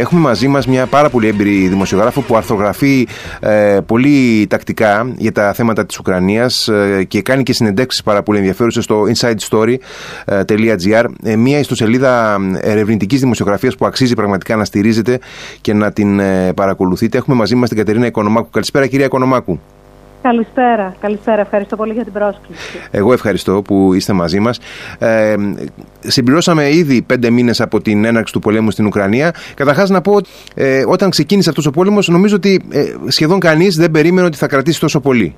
Έχουμε μαζί μας μια πάρα πολύ έμπειρη δημοσιογράφο που αρθρογραφεί ε, πολύ τακτικά για τα θέματα της Ουκρανίας ε, και κάνει και συνεντεύξεις πάρα πολύ ενδιαφέρουσες στο insidestory.gr. Ε, μια ιστοσελίδα ερευνητικής δημοσιογραφίας που αξίζει πραγματικά να στηρίζετε και να την ε, παρακολουθείτε. Έχουμε μαζί μας την Κατερίνα Οικονομάκου. Καλησπέρα, κυρία Οικονομάκου. Καλησπέρα, καλησπέρα. Ευχαριστώ πολύ για την πρόσκληση. Εγώ ευχαριστώ που είστε μαζί μας. Ε, συμπληρώσαμε ήδη πέντε μήνες από την έναρξη του πολέμου στην Ουκρανία. Καταρχάς να πω ότι ε, όταν ξεκίνησε αυτός ο πόλεμος νομίζω ότι ε, σχεδόν κανείς δεν περίμενε ότι θα κρατήσει τόσο πολύ.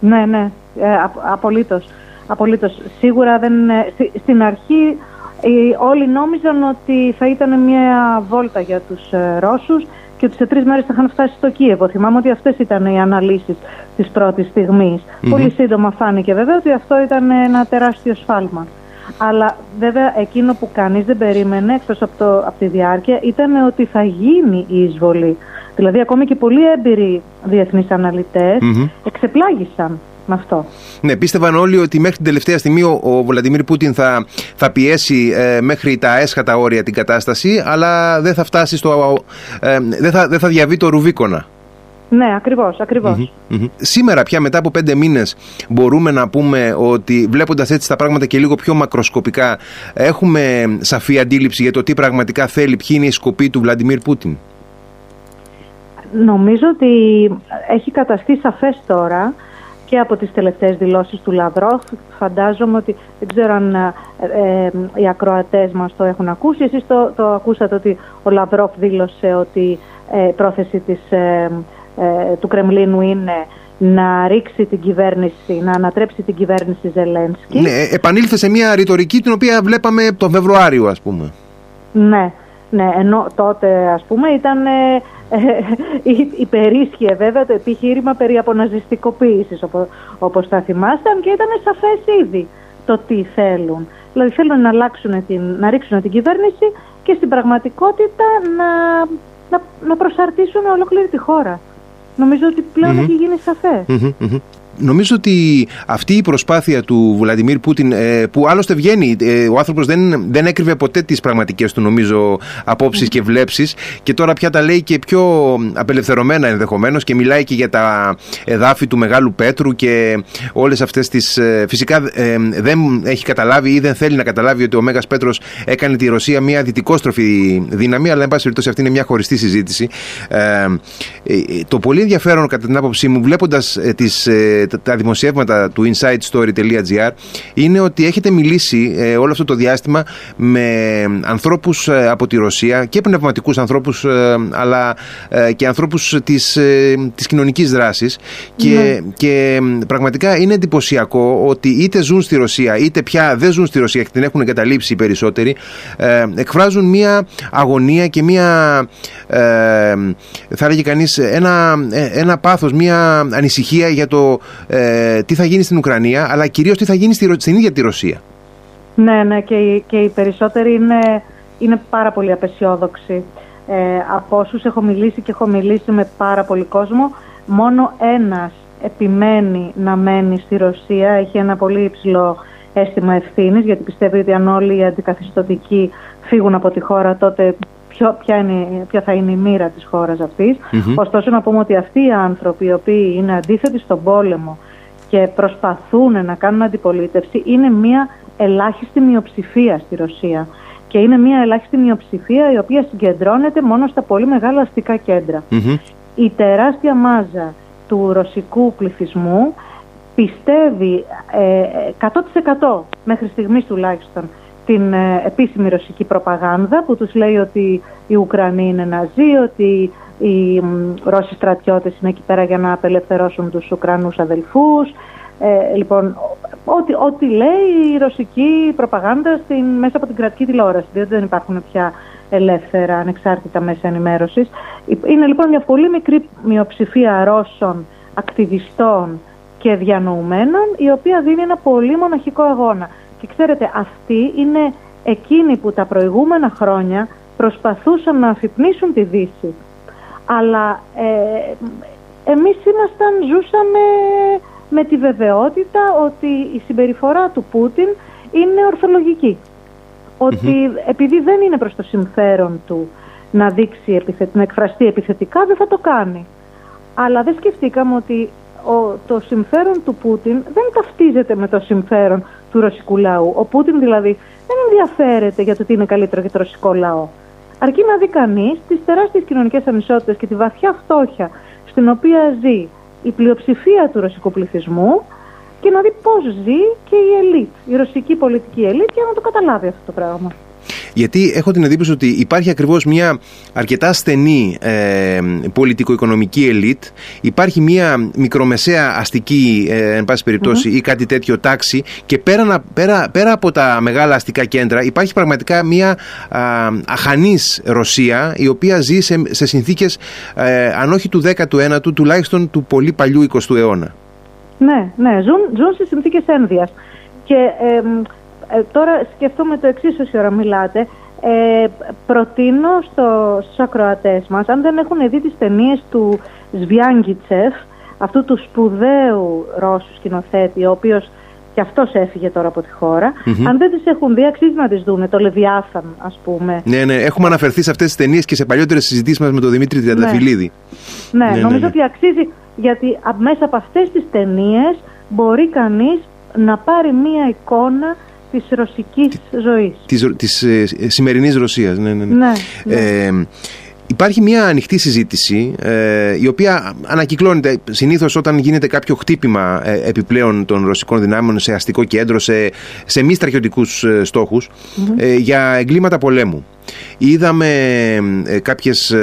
Ναι, ναι, ε, απολύτως. απολύτως. Σίγουρα δεν, ε, στην αρχή όλοι νόμιζαν ότι θα ήταν μια βόλτα για τους ε, Ρώσους και ότι σε τρεις μέρες θα είχαν φτάσει στο Κίεβο. Θυμάμαι ότι αυτές ήταν οι αναλύσεις της πρώτης Πολύ σύντομα φάνηκε βέβαια ότι αυτό ήταν ένα τεράστιο σφάλμα. Αλλά βέβαια εκείνο που κανείς δεν περίμενε εκτός από, το, από τη διάρκεια ήταν ότι θα γίνει η εισβολή. Δηλαδή ακόμη και πολύ έμπειροι διεθνείς εξεπλάγησαν με αυτό. Ναι, πίστευαν όλοι ότι μέχρι την τελευταία στιγμή ο, ο Βλαντιμίρ Πούτιν θα, θα πιέσει ε, μέχρι τα έσχατα όρια την κατάσταση, αλλά δεν θα φτάσει στο. Ε, δεν, θα, δεν θα διαβεί το Ρουβίκονα. Ναι, ακριβώς, Σήμερα πια μετά από πέντε μήνες μπορούμε να πούμε ότι βλέποντας έτσι τα πράγματα και λίγο πιο μακροσκοπικά έχουμε σαφή αντίληψη για το τι πραγματικά θέλει, ποιοι είναι οι σκοποί του Βλαντιμίρ Πούτιν. Νομίζω ότι έχει καταστεί σαφές τώρα και από τις τελευταίες δηλώσεις του Λαυρόφ. Φαντάζομαι ότι δεν ξέρω αν ε, ε, οι ακροατές μας το έχουν ακούσει. Εσείς το, το ακούσατε ότι ο Λαυρόφ δήλωσε ότι ε, η πρόθεση της, του Κρεμλίνου είναι να ρίξει την κυβέρνηση, να ανατρέψει την κυβέρνηση Ζελένσκι. Ναι, επανήλθε σε μια ρητορική την οποία βλέπαμε τον Φεβρουάριο ας πούμε. Ναι, ναι, ενώ τότε ας πούμε ήταν υπερίσχυε βέβαια το επιχείρημα περί αποναζιστικοποίησης όπως θα θυμάσταν και ήταν σαφές ήδη το τι θέλουν. Δηλαδή θέλουν να, αλλάξουν την, να ρίξουν την κυβέρνηση και στην πραγματικότητα να, να, να προσαρτήσουν ολόκληρη τη χώρα. Νομίζω ότι έχει γίνει Νομίζω ότι αυτή η προσπάθεια του Βλαντιμίρ Πούτιν, ε, που άλλωστε βγαίνει, ε, ο άνθρωπος δεν, δεν έκρυβε ποτέ τις πραγματικές του νομίζω απόψεις και βλέψεις και τώρα πια τα λέει και πιο απελευθερωμένα ενδεχομένως και μιλάει και για τα εδάφη του Μεγάλου Πέτρου και όλες αυτές τις. Ε, φυσικά δεν έχει καταλάβει ή δεν θέλει να καταλάβει ότι ο Μέγας Πέτρος έκανε τη Ρωσία μια δυτικόστροφη δύναμη, αλλά εν πάση περιπτώσει αυτή είναι μια χωριστή συζήτηση. το πολύ ενδιαφέρον κατά την άποψή μου, βλέποντας τις τα δημοσιεύματα του insidestory.gr είναι ότι έχετε μιλήσει ε, όλο αυτό το διάστημα με ανθρώπους ε, από τη Ρωσία και πνευματικούς ανθρώπους ε, αλλά και ανθρώπους της, της κοινωνικής δράσης και, ναι. και πραγματικά είναι εντυπωσιακό ότι είτε ζουν στη Ρωσία είτε πια δεν ζουν στη Ρωσία και την έχουν εγκαταλείψει οι περισσότεροι εκφράζουν μια αγωνία και μια θα έλεγε κανείς ένα, ένα πάθος, μια ανησυχία για το ε, τι θα γίνει στην Ουκρανία, αλλά κυρίως τι θα γίνει στη, στην ίδια τη Ρωσία. Ναι, ναι, και, οι, και οι περισσότεροι είναι, είναι πάρα πολύ απεσιόδοξοι. Ε, από όσους έχω μιλήσει και έχω μιλήσει με πάρα πολύ κόσμο, μόνο ένας επιμένει να μένει στη Ρωσία, έχει ένα πολύ υψηλό αίσθημα ευθύνης, γιατί πιστεύει ότι αν όλοι οι αντικαθιστοτικοί φύγουν από τη χώρα, τότε ποιο, ποια, είναι, ποια θα είναι η μοίρα της χώρας αυτής. Ωστόσο να πούμε ότι αυτοί οι άνθρωποι οι οποίοι είναι αντίθετοι στον πόλεμο και προσπαθούν να κάνουν αντιπολίτευση είναι μια ελάχιστη μειοψηφία στη Ρωσία. Και είναι μια ελάχιστη μειοψηφία η οποία συγκεντρώνεται μόνο στα πολύ μεγάλα αστικά Η τεράστια μάζα του ρωσικού πληθυσμού πιστεύει ε, 100% μέχρι στιγμής τουλάχιστον την ε, επίσημη ρωσική προπαγάνδα που τους λέει ότι οι Ουκρανοί είναι ναζί, ότι οι Ρώσοι στρατιώτες είναι εκεί πέρα για να απελευθερώσουν τους Ουκρανούς αδελφούς. Ε, λοιπόν, ό,τι, ό,τι λέει η ρωσική προπαγάνδα στην, μέσα από την κρατική τηλεόραση, διότι δεν υπάρχουν πια ελεύθερα, ανεξάρτητα μέσα ενημέρωσης. Είναι λοιπόν μια πολύ μικρή μειοψηφία Ρώσων ακτιβιστών και διανοουμένων, η οποία δίνει ένα πολύ μοναχικό αγώνα. Και ξέρετε, αυτοί είναι εκείνοι που τα προηγούμενα χρόνια προσπαθούσαν να αφυπνίσουν τη Δύση. Αλλά ε, εμείς ήμασταν, ζούσαμε με τη βεβαιότητα ότι η συμπεριφορά του Πούτιν είναι ορθολογική. Ότι επειδή δεν είναι προς το συμφέρον του να, δείξει, να εκφραστεί επιθετικά δεν θα το κάνει. Αλλά δεν σκεφτήκαμε ότι ο, το συμφέρον του Πούτιν δεν ταυτίζεται με το συμφέρον του ρωσικού λαού. Ο Πούτιν δηλαδή δεν ενδιαφέρεται για το τι είναι καλύτερο για το ρωσικό λαό. Αρκεί να δει κανείς τις τεράστιες κοινωνικές ανισότητες και τη βαθιά φτώχεια στην οποία ζει η πλειοψηφία του ρωσικού πληθυσμού και να δει πώς ζει και η ελίτ, η ρωσική πολιτική ελίτ για να το καταλάβει αυτό το πράγμα. Γιατί έχω την εντύπωση ότι υπάρχει ακριβώς μια αρκετά στενή ε, πολιτικο-οικονομική ελίτ. Υπάρχει μια μικρομεσαία αστική, ε, εν πάση ή κάτι τέτοιο τάξη. Και πέρα, πέρα, πέρα από τα μεγάλα αστικά κέντρα υπάρχει πραγματικά μια αχανής Ρωσία η οποία ζει σε, σε συνθήκες, ε, αν όχι του 19ου, τουλάχιστον του πολύ παλιού 20ου αιώνα. Ναι, ναι, ζουν, ζουν σε συνθήκες ένδυας. Και ε, τώρα σκεφτούμε το εξής όση ώρα μιλάτε. Ε, προτείνω στο, στους ακροατές μας, αν δεν έχουν δει τις ταινίες του Σβιάνγκιτσεφ, αυτού του σπουδαίου Ρώσου σκηνοθέτη, ο οποίος και αυτός έφυγε τώρα από τη χωρα αν δεν τις έχουν δει αξίζει να τις δούνε, το Λεβιάθαν ας πούμε. Ναι, ναι, έχουμε αναφερθεί σε αυτές τις ταινίες και σε παλιότερες συζητήσεις μας με τον Δημήτρη Τριανταφυλλίδη. Ναι, ναι, ναι νομίζω ναι. ότι αξίζει, γιατί μέσα από αυτές τις ταινίες μπορεί κανείς να πάρει μία εικόνα της ρωσικής ζωής. Της, της ε, σημερινής Ρωσίας, ναι, ναι. ναι. ναι, ναι. Ε, Υπάρχει μια ανοιχτή συζήτηση ε, η οποία ανακυκλώνεται συνήθως όταν γίνεται κάποιο χτύπημα ε, επιπλέον των ρωσικών δυνάμεων σε αστικό κέντρο, σε, σε μη στρατιωτικούς ε, στόχους για εγκλήματα πολέμου. Είδαμε κάποιες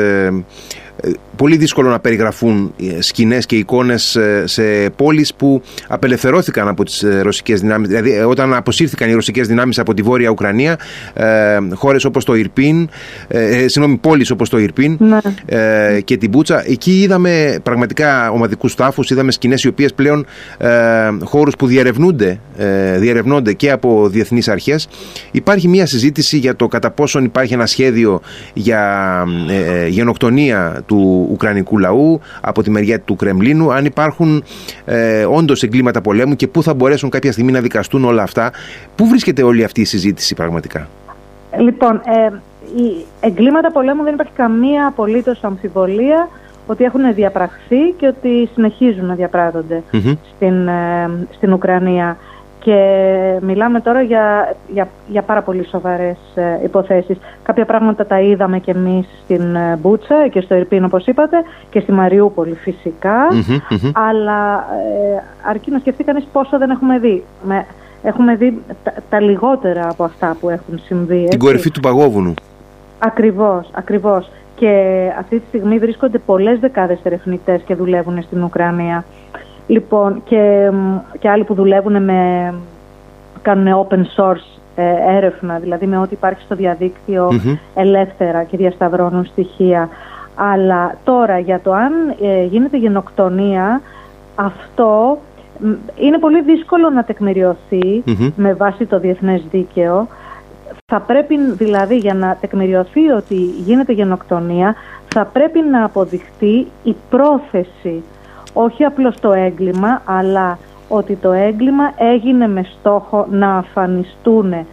πολύ δύσκολο να περιγραφούν ε, σκηνές και εικόνες ε, σε πόλεις που απελευθερώθηκαν από τις ε, ρωσικές δυνάμεις. Δηλαδή όταν αποσύρθηκαν οι ρωσικές δυνάμεις από τη Βόρεια Ουκρανία, χώρες όπως το Ιρπίν, συγγνώμη, πόλεις όπως το Ιρπίν ναι. και την Πούτσα, εκεί είδαμε πραγματικά ομαδικούς τάφους, είδαμε σκηνές οι οποίες πλέον χώρους που διερευνούνται, διερευνώνται και από διεθνείς αρχές. Υπάρχει μια συζήτηση για το κατά πόσον υπάρχει ένα σχέδιο για γενοκτονία του Ουκρανικού λαού, από τη μεριά του Κρεμλίνου, αν υπάρχουν ε, όντως εγκλήματα πολέμου και πού θα μπορέσουν κάποια στιγμή να δικαστούν όλα αυτά. Πού βρίσκεται όλη αυτή η συζήτηση πραγματικά; Λοιπόν, ε, οι εγκλήματα πολέμου δεν υπάρχει καμία απολύτως αμφιβολία ότι έχουν διαπραχθεί και ότι συνεχίζουν να διαπράττονται στην, ε, στην Ουκρανία. Και μιλάμε τώρα για, για, για πάρα πολύ σοβαρές ε, υποθέσεις. Κάποια πράγματα τα είδαμε και εμείς στην ε, Μπούτσα και στο Ιρπίν όπως είπατε και στη Μαριούπολη αλλά ε, αρκεί να σκεφτεί κανείς πόσο δεν έχουμε δει. Με, έχουμε δει τα, λιγότερα από αυτά που έχουν συμβεί. Την κορυφή του παγόβουνου. Ακριβώς, ακριβώς. Και αυτή τη στιγμή βρίσκονται πολλές δεκάδες ερευνητές και δουλεύουν στην Ουκρανία. Λοιπόν, και, και άλλοι που δουλεύουν με, κάνουν open source ε, έρευνα, δηλαδή με ό,τι υπάρχει στο διαδικτυο ελεύθερα και διασταυρώνουν στοιχεία. Αλλά τώρα για το αν ε, γίνεται γενοκτονία, αυτό είναι πολύ δύσκολο να τεκμηριωθει με βάση το διεθνές δίκαιο. Θα πρέπει δηλαδή για να τεκμηριωθεί ότι γίνεται γενοκτονία, θα πρέπει να αποδειχτεί η πρόθεση όχι απλώς το έγκλημα, αλλά ότι το έγκλημα έγινε με στόχο να αφανιστούν ε,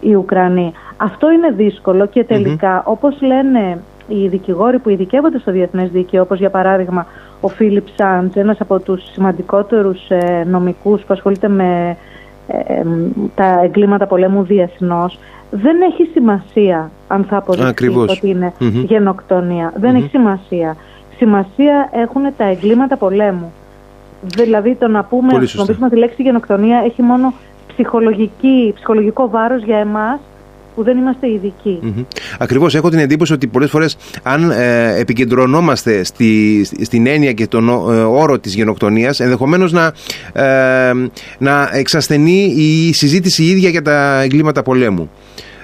οι Ουκρανοί. Αυτό είναι δύσκολο και τελικά, όπως λένε οι δικηγόροι που ειδικεύονται στο διεθνές δίκαιο, όπως για παράδειγμα ο Φίλιπ Σάντζ, ένας από τους σημαντικότερους ε, νομικούς που ασχολείται με ε, τα εγκλήματα πολέμου διεθνώς, δεν έχει σημασία αν θα αποδειχθεί ότι είναι γενοκτονία. Δεν έχει σημασία σημασία έχουν τα εγκλήματα πολέμου. Δηλαδή το να πούμε, να χρησιμοποιήσουμε τη λέξη γενοκτονία έχει μόνο ψυχολογική, ψυχολογικό βάρος για εμάς που δεν είμαστε ειδικοί. Mm-hmm. Ακριβώς, έχω την εντύπωση ότι πολλές φορές αν ε, επικεντρωνόμαστε στη, στην έννοια και τον ε, όρο της γενοκτονίας ενδεχομένως να, ε, να εξασθενεί η συζήτηση ίδια για τα εγκλήματα πολέμου.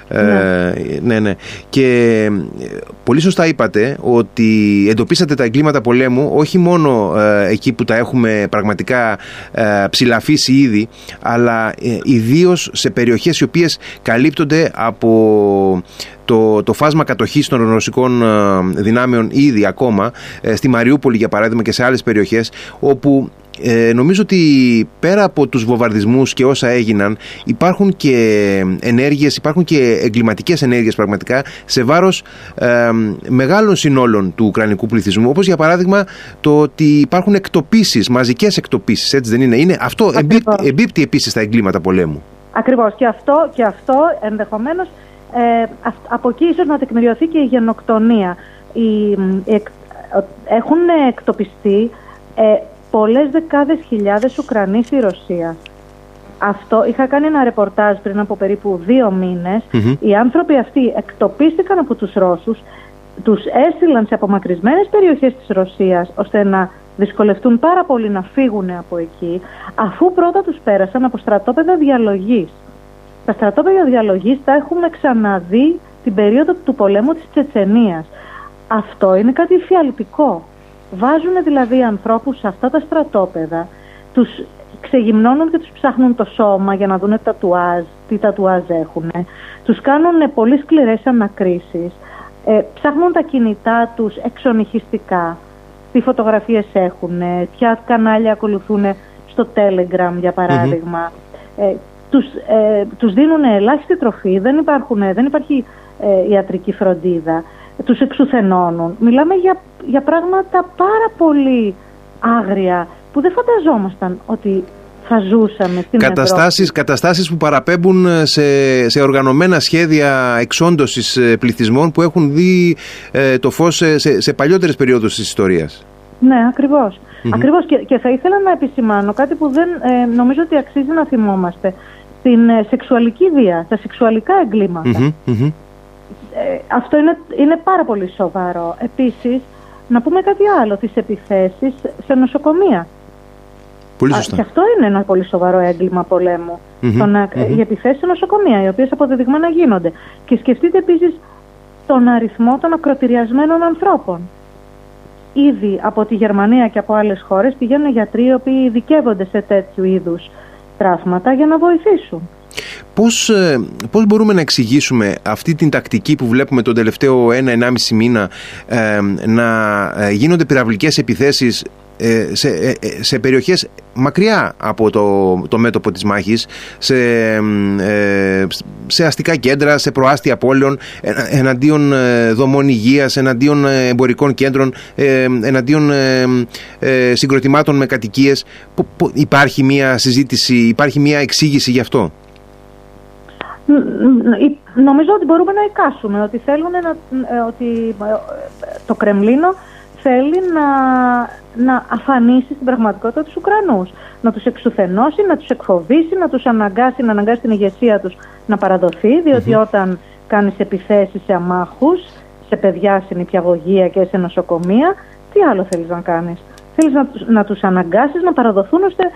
Ναι. ναι, ναι. Και ε, πολύ σωστά είπατε ότι εντοπίσατε τα εγκλήματα πολέμου όχι μόνο ε, εκεί που τα έχουμε πραγματικά ε, ψηλαφίσει ήδη, αλλά ε, ιδίως σε περιοχές οι οποίες καλύπτονται από το, το φάσμα κατοχής των ρωσικών δυνάμεων ήδη ακόμα, στη Μαριούπολη για παράδειγμα και σε άλλες περιοχές, όπου ε, νομίζω ότι πέρα από τους βομβαρδισμούς και όσα έγιναν υπάρχουν και ενέργειες, υπάρχουν και εγκληματικές ενέργειες πραγματικά σε βάρος ε, μεγάλων συνόλων του ουκρανικού πληθυσμού. Όπως για παράδειγμα το ότι υπάρχουν εκτοπίσεις, μαζικές εκτοπίσεις έτσι δεν είναι, είναι αυτό εμπίπτει, εμπίπτει επίσης στα εγκλήματα πολέμου. Ακριβώς. Και αυτό, και αυτό ενδεχομένως ε, από εκεί ίσως να τεκμηριωθεί και η γενοκτονία. Οι, έχουν εκτοπιστεί ε, πολλές δεκάδες χιλιάδες Ουκρανοί στη Ρωσία. Αυτό είχα κάνει ένα ρεπορτάζ πριν από περίπου δύο Οι άνθρωποι αυτοί εκτοπίστηκαν από τους Ρώσους, τους έστειλαν σε απομακρυσμένες περιοχές της Ρωσίας ώστε να δυσκολευτούν πάρα πολύ να φύγουν από εκεί, αφού πρώτα τους πέρασαν από στρατόπεδα διαλογής. Τα στρατόπεδα διαλογής τα έχουμε ξαναδεί την περίοδο του πολέμου της Τσετσενίας. Αυτό είναι κάτι φιαλτικό. Βάζουν δηλαδή ανθρώπους σε αυτά τα στρατόπεδα, τους ξεγυμνώνουν και τους ψάχνουν το σώμα για να δουν τατουάζ, τι τατουάζ έχουν. Τους κάνουν πολύ σκληρές ανακρίσεις. Ε, ψάχνουν τα κινητά τους εξονυχιστικά. Τι φωτογραφίες έχουν, ποια κανάλια ακολουθούν στο Telegram για παραδειγμα Ε, τους, ε, τους δίνουν ελάχιστη τροφή, δεν, υπάρχουν, δεν υπάρχει ε, ιατρική φροντίδα τους εξουθενώνουν. Μιλάμε για, για πράγματα πάρα πολύ άγρια που δεν φανταζόμασταν ότι θα ζούσαμε στην καταστάσεις, καταστάσεις που παραπέμπουν σε, σε οργανωμένα σχέδια εξόντωσης ε, πληθυσμών που έχουν δει ε, το φως σε, σε, παλιότερες περιόδους της ιστορίας. Ναι, ακριβώς. Ακριβώς και, και θα ήθελα να επισημάνω κάτι που δεν ε, νομίζω ότι αξίζει να θυμόμαστε. Την σεξουαλική βία, τα σεξουαλικά ε, αυτό είναι, είναι πάρα πολύ σοβαρό. Επίσης, να πούμε κάτι άλλο, τις επιθέσεις σε νοσοκομεία. Πολύ σωστά. και αυτό είναι ένα πολύ σοβαρό έγκλημα πολέμου. Mm-hmm. Οι επιθέσεις σε νοσοκομεία, οι οποίες αποδεδειγμένα γίνονται. Και σκεφτείτε επίσης τον αριθμό των ακροτηριασμένων ανθρώπων. Ήδη από τη Γερμανία και από άλλες χώρες πηγαίνουν γιατροί οι οποίοι ειδικεύονται σε τέτοιου είδους τραύματα για να βοηθήσουν. Πώς, ε, πώς μπορούμε να εξηγήσουμε αυτή την τακτική που βλέπουμε τον τελευταίο ένα-ενάμιση μήνα ε, να ε, γίνονται πυραυλικές επιθέσεις σε, σε περιοχές μακριά από το, το μέτωπο της μάχης σε, σε αστικά κέντρα, σε προάστια πόλεων εναντίον δομών υγείας, εναντίον εμπορικών κέντρων εναντίον συγκροτημάτων με κατοικίες. Υπάρχει μια συζήτηση, υπάρχει μια εξήγηση γι' αυτό; Νομίζω ότι μπορούμε να εικάσουμε ότι θέλουν να, ε, ότι ε, το Κρεμλίνο θέλει να, να αφανίσει στην πραγματικότητα τους Ουκρανούς. Να τους εξουθενώσει, να τους εκφοβήσει, να τους αναγκάσει, να αναγκάσει την ηγεσία τους να παραδοθεί, όταν κάνεις επιθέσεις σε αμάχους, σε παιδιά, σε νηπιαγωγία και σε νοσοκομεία, τι άλλο θέλεις να κάνεις; Θέλεις να, να τους αναγκάσεις να παραδοθούν ώστε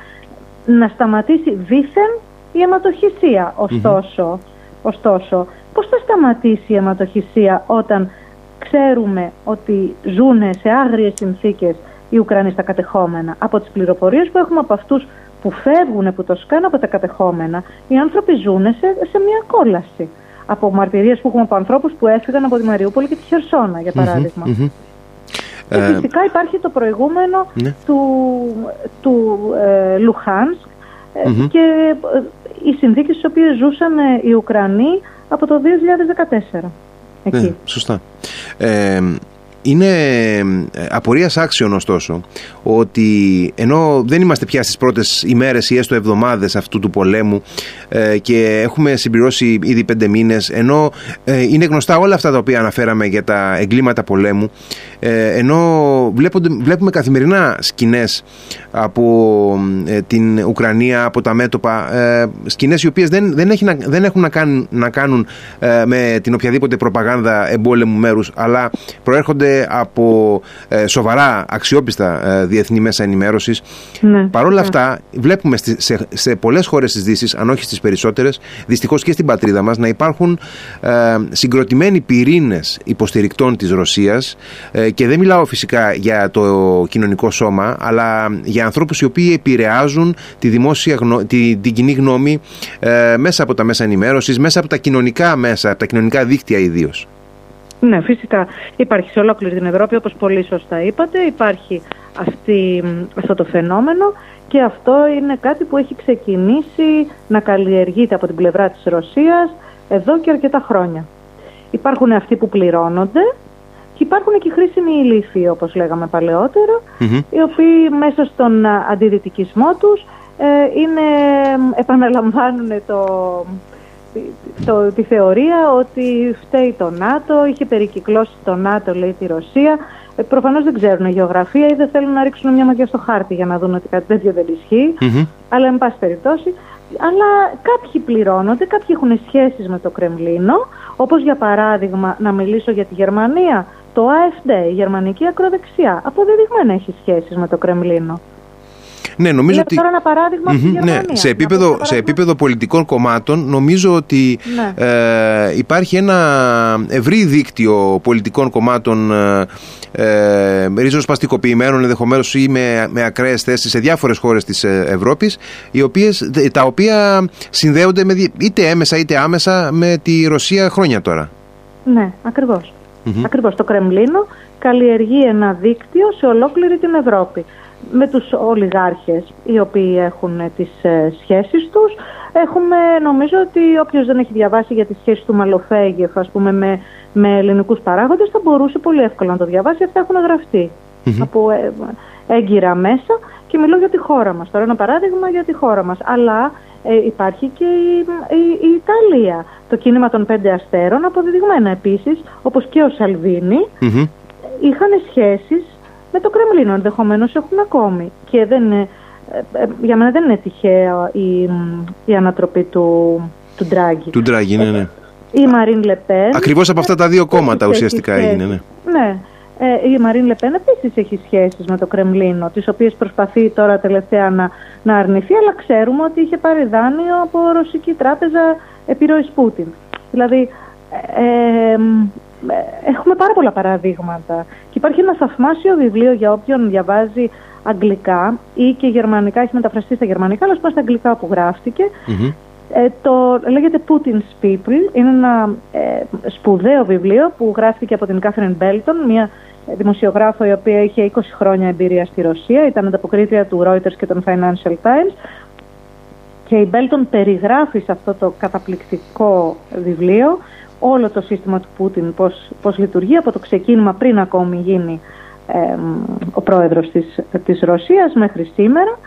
να σταματήσει δήθεν η αιματοχυσία. Ωστόσο, ωστόσο, πώς θα σταματήσει η αιματοχυσία όταν ξέρουμε ότι ζουν σε άγριες συνθήκες οι Ουκρανοί στα κατεχόμενα; Από τις πληροφορίες που έχουμε από αυτούς που φεύγουν, που το σκάνε από τα κατεχόμενα, οι άνθρωποι ζουν σε, σε μια κόλαση. Από μαρτυρίες που έχουμε από ανθρώπους που έφυγαν από τη Μαριούπολη και τη Χερσόνα, για παραδειγμα Και ε, φυσικά υπάρχει το προηγούμενο ναι. του, του ε, και ε, οι συνθήκες στις οποίες ζούσαν ε, οι Ουκρανοί από το 2014. Εκεί. Ναι, σωστά. Ε, είναι απορίας άξιον ωστόσο ότι ενώ δεν είμαστε πια στις πρώτες ημέρες ή έστω εβδομάδες αυτού του πολέμου και έχουμε συμπληρώσει ήδη πέντε μήνες ενώ είναι γνωστά όλα αυτά τα οποία αναφέραμε για τα εγκλήματα πολέμου ενώ βλέπουμε καθημερινά σκηνές από ε, την Ουκρανία, από τα μέτωπα. Ε, Σκηνές οι οποίες δεν, δεν, δεν έχουν να κάνουν, να κάνουν ε, με την οποιαδήποτε προπαγάνδα εμπόλεμου μέρους, αλλά προέρχονται από ε, σοβαρά αξιόπιστα διεθνή μέσα ενημέρωσης. Ναι, Παρ' όλα ναι. αυτά, βλέπουμε σε, σε πολλές χώρες της Δύσης, αν όχι στις περισσότερες, δυστυχώς και στην πατρίδα μας, να υπάρχουν συγκροτημένοι πυρήνες υποστηρικτών της Ρωσίας. Και δεν μιλάω φυσικά για το κοινωνικό σώμα, αλλά για ανθρώπους οι οποίοι επηρεάζουν τη δημόσια τη, την κοινή γνώμη ε, μέσα από τα μέσα ενημέρωσης, μέσα από τα κοινωνικά μέσα, από τα κοινωνικά δίκτυα ιδίως. Ναι, φυσικά. Υπάρχει σε ολόκληρη την Ευρώπη, όπως πολύ σωστά είπατε, υπάρχει αυτή, αυτό το φαινόμενο και αυτό είναι κάτι που έχει ξεκινήσει να καλλιεργείται από την πλευρά της Ρωσίας εδώ και αρκετά χρόνια. Υπάρχουν αυτοί που πληρώνονται και υπάρχουν και χρήσιμοι ηλίθιοι, όπως λέγαμε οι οποίοι μέσα στον αντιδυτικισμό τους ε, είναι, επαναλαμβάνουν το, το, τη θεωρία ότι φταίει το ΝΑΤΟ, είχε περικυκλώσει το ΝΑΤΟ, λέει τη Ρωσία. Ε, προφανώς δεν ξέρουν γεωγραφία ή δεν θέλουν να ρίξουν μια ματιά στο χάρτη για να δουν ότι κάτι τέτοιο δεν ισχύει. Αλλά, εν πάση περιπτώσει, αλλά κάποιοι πληρώνονται, κάποιοι έχουν σχέσεις με το Κρεμλίνο, όπως για παράδειγμα, να μιλήσω για τη Γερμανία, το AFD, η γερμανική ακροδεξιά, αποδεδειγμένα έχει σχέσεις με το Κρεμλίνο. Ναι, νομίζω ότι... τώρα ένα παράδειγμα ναι, σε, επίπεδο, σε επίπεδο πολιτικών κομμάτων νομίζω ότι ναι. ε, υπάρχει ένα ευρύ δίκτυο πολιτικών κομμάτων ε, ε, ριζοσπαστικοποιημένων ενδεχομένως ή με, με ακραίες θέσεις σε διάφορες χώρες της ε, Ευρώπης, τα οποία συνδέονται με, είτε έμεσα είτε άμεσα με τη Ρωσία χρόνια τώρα. Ναι, ακριβώς. Mm-hmm. Ακριβώς. Το Κρεμλίνο καλλιεργεί ένα δίκτυο σε ολόκληρη την Ευρώπη με τους ολιγάρχες οι οποίοι έχουν τις ε, σχέσεις τους. Έχουμε, νομίζω ότι όποιος δεν έχει διαβάσει για τις σχέσεις του Μαλοφέγεφ, ας πούμε, με, με ελληνικούς παράγοντες, θα μπορούσε πολύ εύκολα να το διαβάσει. Αυτά έχουν από ε, έγκυρα μέσα και μιλώ για τη χώρα μας. Τώρα ένα παράδειγμα για τη χώρα μας. Αλλά ε, υπάρχει και η, η, Ιταλία. Το κίνημα των πέντε αστέρων, αποδεδειγμένα επίσης, όπως και ο Σαλβίνη, είχαν σχέσεις με το Κρεμλίνο ενδεχομένως έχουν ακόμη. Και δεν είναι, ε, ε, για μένα δεν είναι τυχαία η, η ανατροπή του, του Ντράγκη. Του Ντράγκη, ναι, ναι. Η Μαρίν Λεπέν. Ακριβώς από αυτά τα δύο κόμματα ουσιαστικά έγινε, ναι. Ναι. Ε, η Μαρίν Λεπέν επίσης έχει σχέσεις με το Κρεμλίνο, τις οποίες προσπαθεί τώρα τελευταία να, να αρνηθεί, αλλά ξέρουμε ότι είχε πάρει δάνειο από ρωσική τράπεζα επιρροής Πούτιν. Δηλαδή, ε, έχουμε πάρα πολλά παραδείγματα. Και υπάρχει ένα θαυμάσιο βιβλίο για όποιον διαβάζει αγγλικά ή και γερμανικά, έχει μεταφραστεί στα γερμανικά, αλλά πούμε στα αγγλικά που γραφτηκε Ε, το λέγεται Putin's People. Είναι ένα ε, σπουδαίο βιβλίο που γράφτηκε από την Κάθριν Μπέλτον, μια δημοσιογράφο η οποία είχε 20 χρόνια εμπειρία στη Ρωσία, ήταν ανταποκρίτρια του Reuters και των Financial Times. Και η Μπέλτον περιγράφει σε αυτό το καταπληκτικό βιβλίο όλο το σύστημα του Πούτιν πώς, πώς λειτουργεί από το ξεκίνημα πριν ακόμη γίνει ο πρόεδρος της, της Ρωσίας μέχρι σήμερα.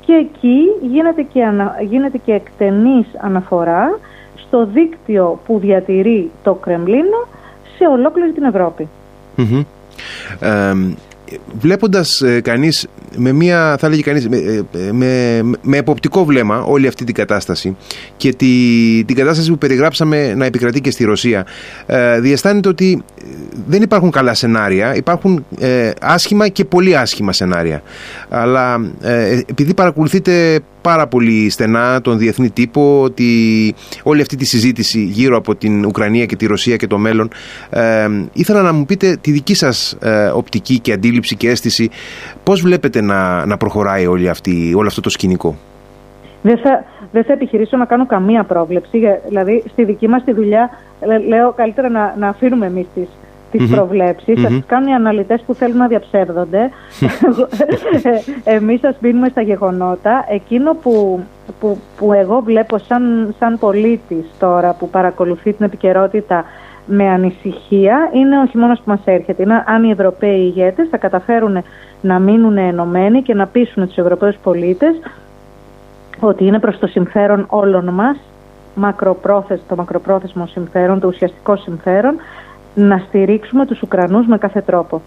Και εκεί γίνεται και, ανα, γίνεται και εκτενής αναφορά στο δίκτυο που διατηρεί το Κρεμλίνο σε ολόκληρη την ευρωπη βλέποντας ε, κανείς με μια, θα λέγει κανείς, με, ε, με, με, εποπτικό βλέμμα όλη αυτή την κατάσταση και τη, την κατάσταση που περιγράψαμε να επικρατεί και στη Ρωσία ε, διαισθάνεται ότι δεν υπάρχουν καλά σενάρια, υπάρχουν ε, άσχημα και πολύ άσχημα σενάρια. Αλλά ε, επειδή παρακολουθείτε πάρα πολύ στενά τον διεθνή τύπο ότι όλη αυτή τη συζήτηση γύρω από την Ουκρανία και τη Ρωσία και το μέλλον ε, ήθελα να μου πείτε τη δική σας ε, οπτική και αντίληψη και αίσθηση πώς βλέπετε να, να προχωράει όλη αυτή, όλο αυτό το σκηνικό; Δεν θα, δεν θα επιχειρήσω να κάνω καμία πρόβλεψη. Δηλαδή, στη δική μας τη δουλειά, λέω καλύτερα να, να αφήνουμε εμείς τις, τις mm προβλέψεις, mm-hmm. τις κάνουν οι αναλυτές που θέλουν να διαψεύδονται. Ε, εμείς σας μπίνουμε στα γεγονότα. Εκείνο που, που, που εγώ βλέπω σαν, σαν πολίτης τώρα που παρακολουθεί την επικαιρότητα με ανησυχία είναι ο χειμώνας που μας έρχεται. Είναι αν οι Ευρωπαίοι ηγέτες θα καταφέρουν να μείνουν ενωμένοι και να πείσουν τους Ευρωπαίους πολίτες ότι είναι προς το συμφέρον όλων μας το μακροπρόθεσμο συμφέρον, το ουσιαστικό συμφέρον να στηρίξουμε τους Ουκρανούς με κάθε τρόπο.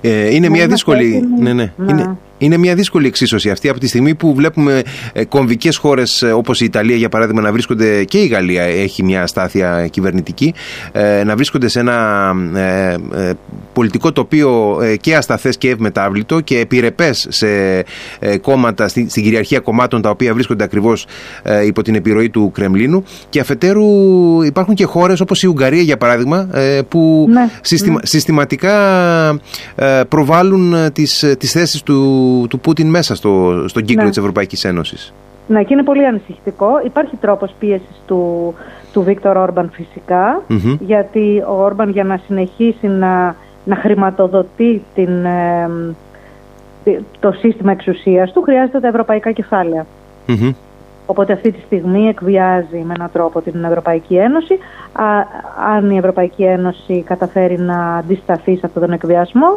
Ε, είναι μια δύσκολη. Ναι, ναι. Είναι, είναι μια δύσκολη εξίσωση αυτή από τη στιγμή που βλέπουμε ε, κομβικές χώρες ε, όπως η Ιταλία, για παράδειγμα, να βρίσκονται και η Γαλλία έχει μια στάθεια κυβερνητική, ε, να βρίσκονται σε ένα πολιτικό τοπίο και ασταθές και ευμετάβλητο και επιρρεπές σε κόμματα, στην κυριαρχία κομμάτων τα οποία βρίσκονται ακριβώς υπό την επιρροή του Κρεμλίνου. Και αφετέρου υπάρχουν και χώρες όπως η Ουγγαρία, για παράδειγμα, που ναι, ναι. συστηματικά προβάλλουν τις, τις θέσεις του του, Πούτιν μέσα στο, στον κύκλο ναι. της Ευρωπαϊκής Ένωσης. Ναι, και είναι πολύ ανησυχητικό. Υπάρχει τρόπος πίεσης του, του Βίκτορ Όρμπαν φυσικα γιατί ο Όρμπαν για να συνεχίσει να, να χρηματοδοτεί την, το σύστημα εξουσίας του χρειάζεται τα ευρωπαϊκά Οπότε αυτή τη στιγμή εκβιάζει με έναν τρόπο την Ευρωπαϊκή Ένωση. Α, αν η Ευρωπαϊκή Ένωση καταφέρει να αντισταθεί σε αυτόν τον εκβιασμό,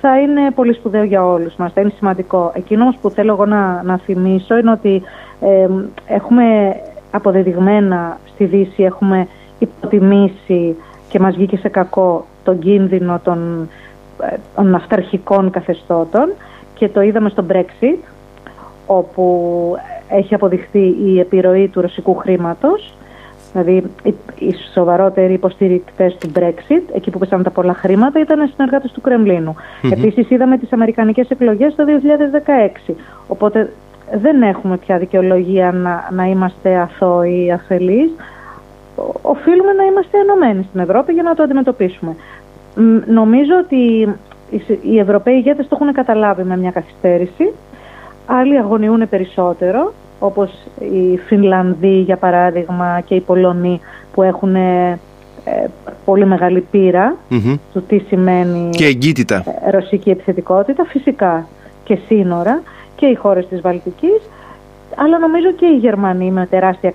θα είναι πολύ σπουδαίο για όλους μας, θα είναι σημαντικό. Εκείνο όμως που θέλω εγώ να, να θυμίσω είναι ότι έχουμε αποδεδειγμένα στη Δύση, έχουμε υποτιμήσει και μας βγήκε σε κακό τον κίνδυνο των, ε, των αυταρχικών καθεστώτων και το είδαμε στο Brexit, όπου έχει αποδειχθεί η επιρροή του ρωσικού χρήματος, δηλαδή οι σοβαρότεροι υποστηρικτές του Brexit, εκεί που πέσαν τα πολλά χρήματα, ήταν συνεργάτες του Κρεμλίνου. Mm-hmm. Επίσης, είδαμε τις Αμερικανικές εκλογές το 2016. Οπότε δεν έχουμε πια δικαιολογία να, να είμαστε αθώοι ή αφελείς. Οφείλουμε να είμαστε ενωμένοι στην Ευρώπη για να το αντιμετωπίσουμε. Νομίζω ότι οι Ευρωπαίοι ηγέτες το έχουν καταλάβει με μια καθυστέρηση. Άλλοι αγωνιούν περισσότερο, όπως οι Φινλανδοί για παράδειγμα και οι Πολωνοί που έχουν ε, πολύ μεγάλη πείρα του τι σημαίνει και εγκύτητα. Ε, ρωσική επιθετικότητα, φυσικά και σύνορα και οι χώρες της Βαλτικής, αλλά νομίζω και οι Γερμανοί με τεράστια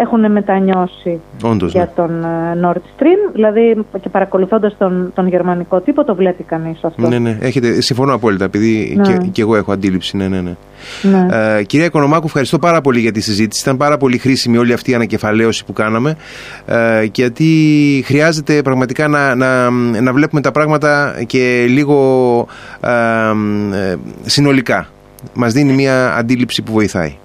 έχουν μετανιώσει για ναι. τον ε, Nord Stream, δηλαδή και παρακολουθώντας τον, τον γερμανικό τύπο το βλέπει κανείς αυτό. Ναι, ναι, έχετε, συμφωνώ απόλυτα, επειδή ναι. και, και, εγώ έχω αντίληψη, ναι, ναι, ναι. ναι. Ε, κυρία Οικονομάκου, ευχαριστώ πάρα πολύ για τη συζήτηση, ήταν πάρα πολύ χρήσιμη όλη αυτή η ανακεφαλαίωση που κάναμε, ε, γιατί χρειάζεται πραγματικά να, να, να βλέπουμε τα πράγματα και λίγο ε, ε συνολικά. Μας δίνει μια αντίληψη που βοηθάει.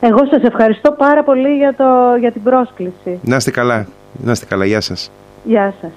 Εγώ σας ευχαριστώ πάρα πολύ για, το, για την πρόσκληση. Να είστε καλά. Να είστε καλά. Γεια σας. Γεια σας.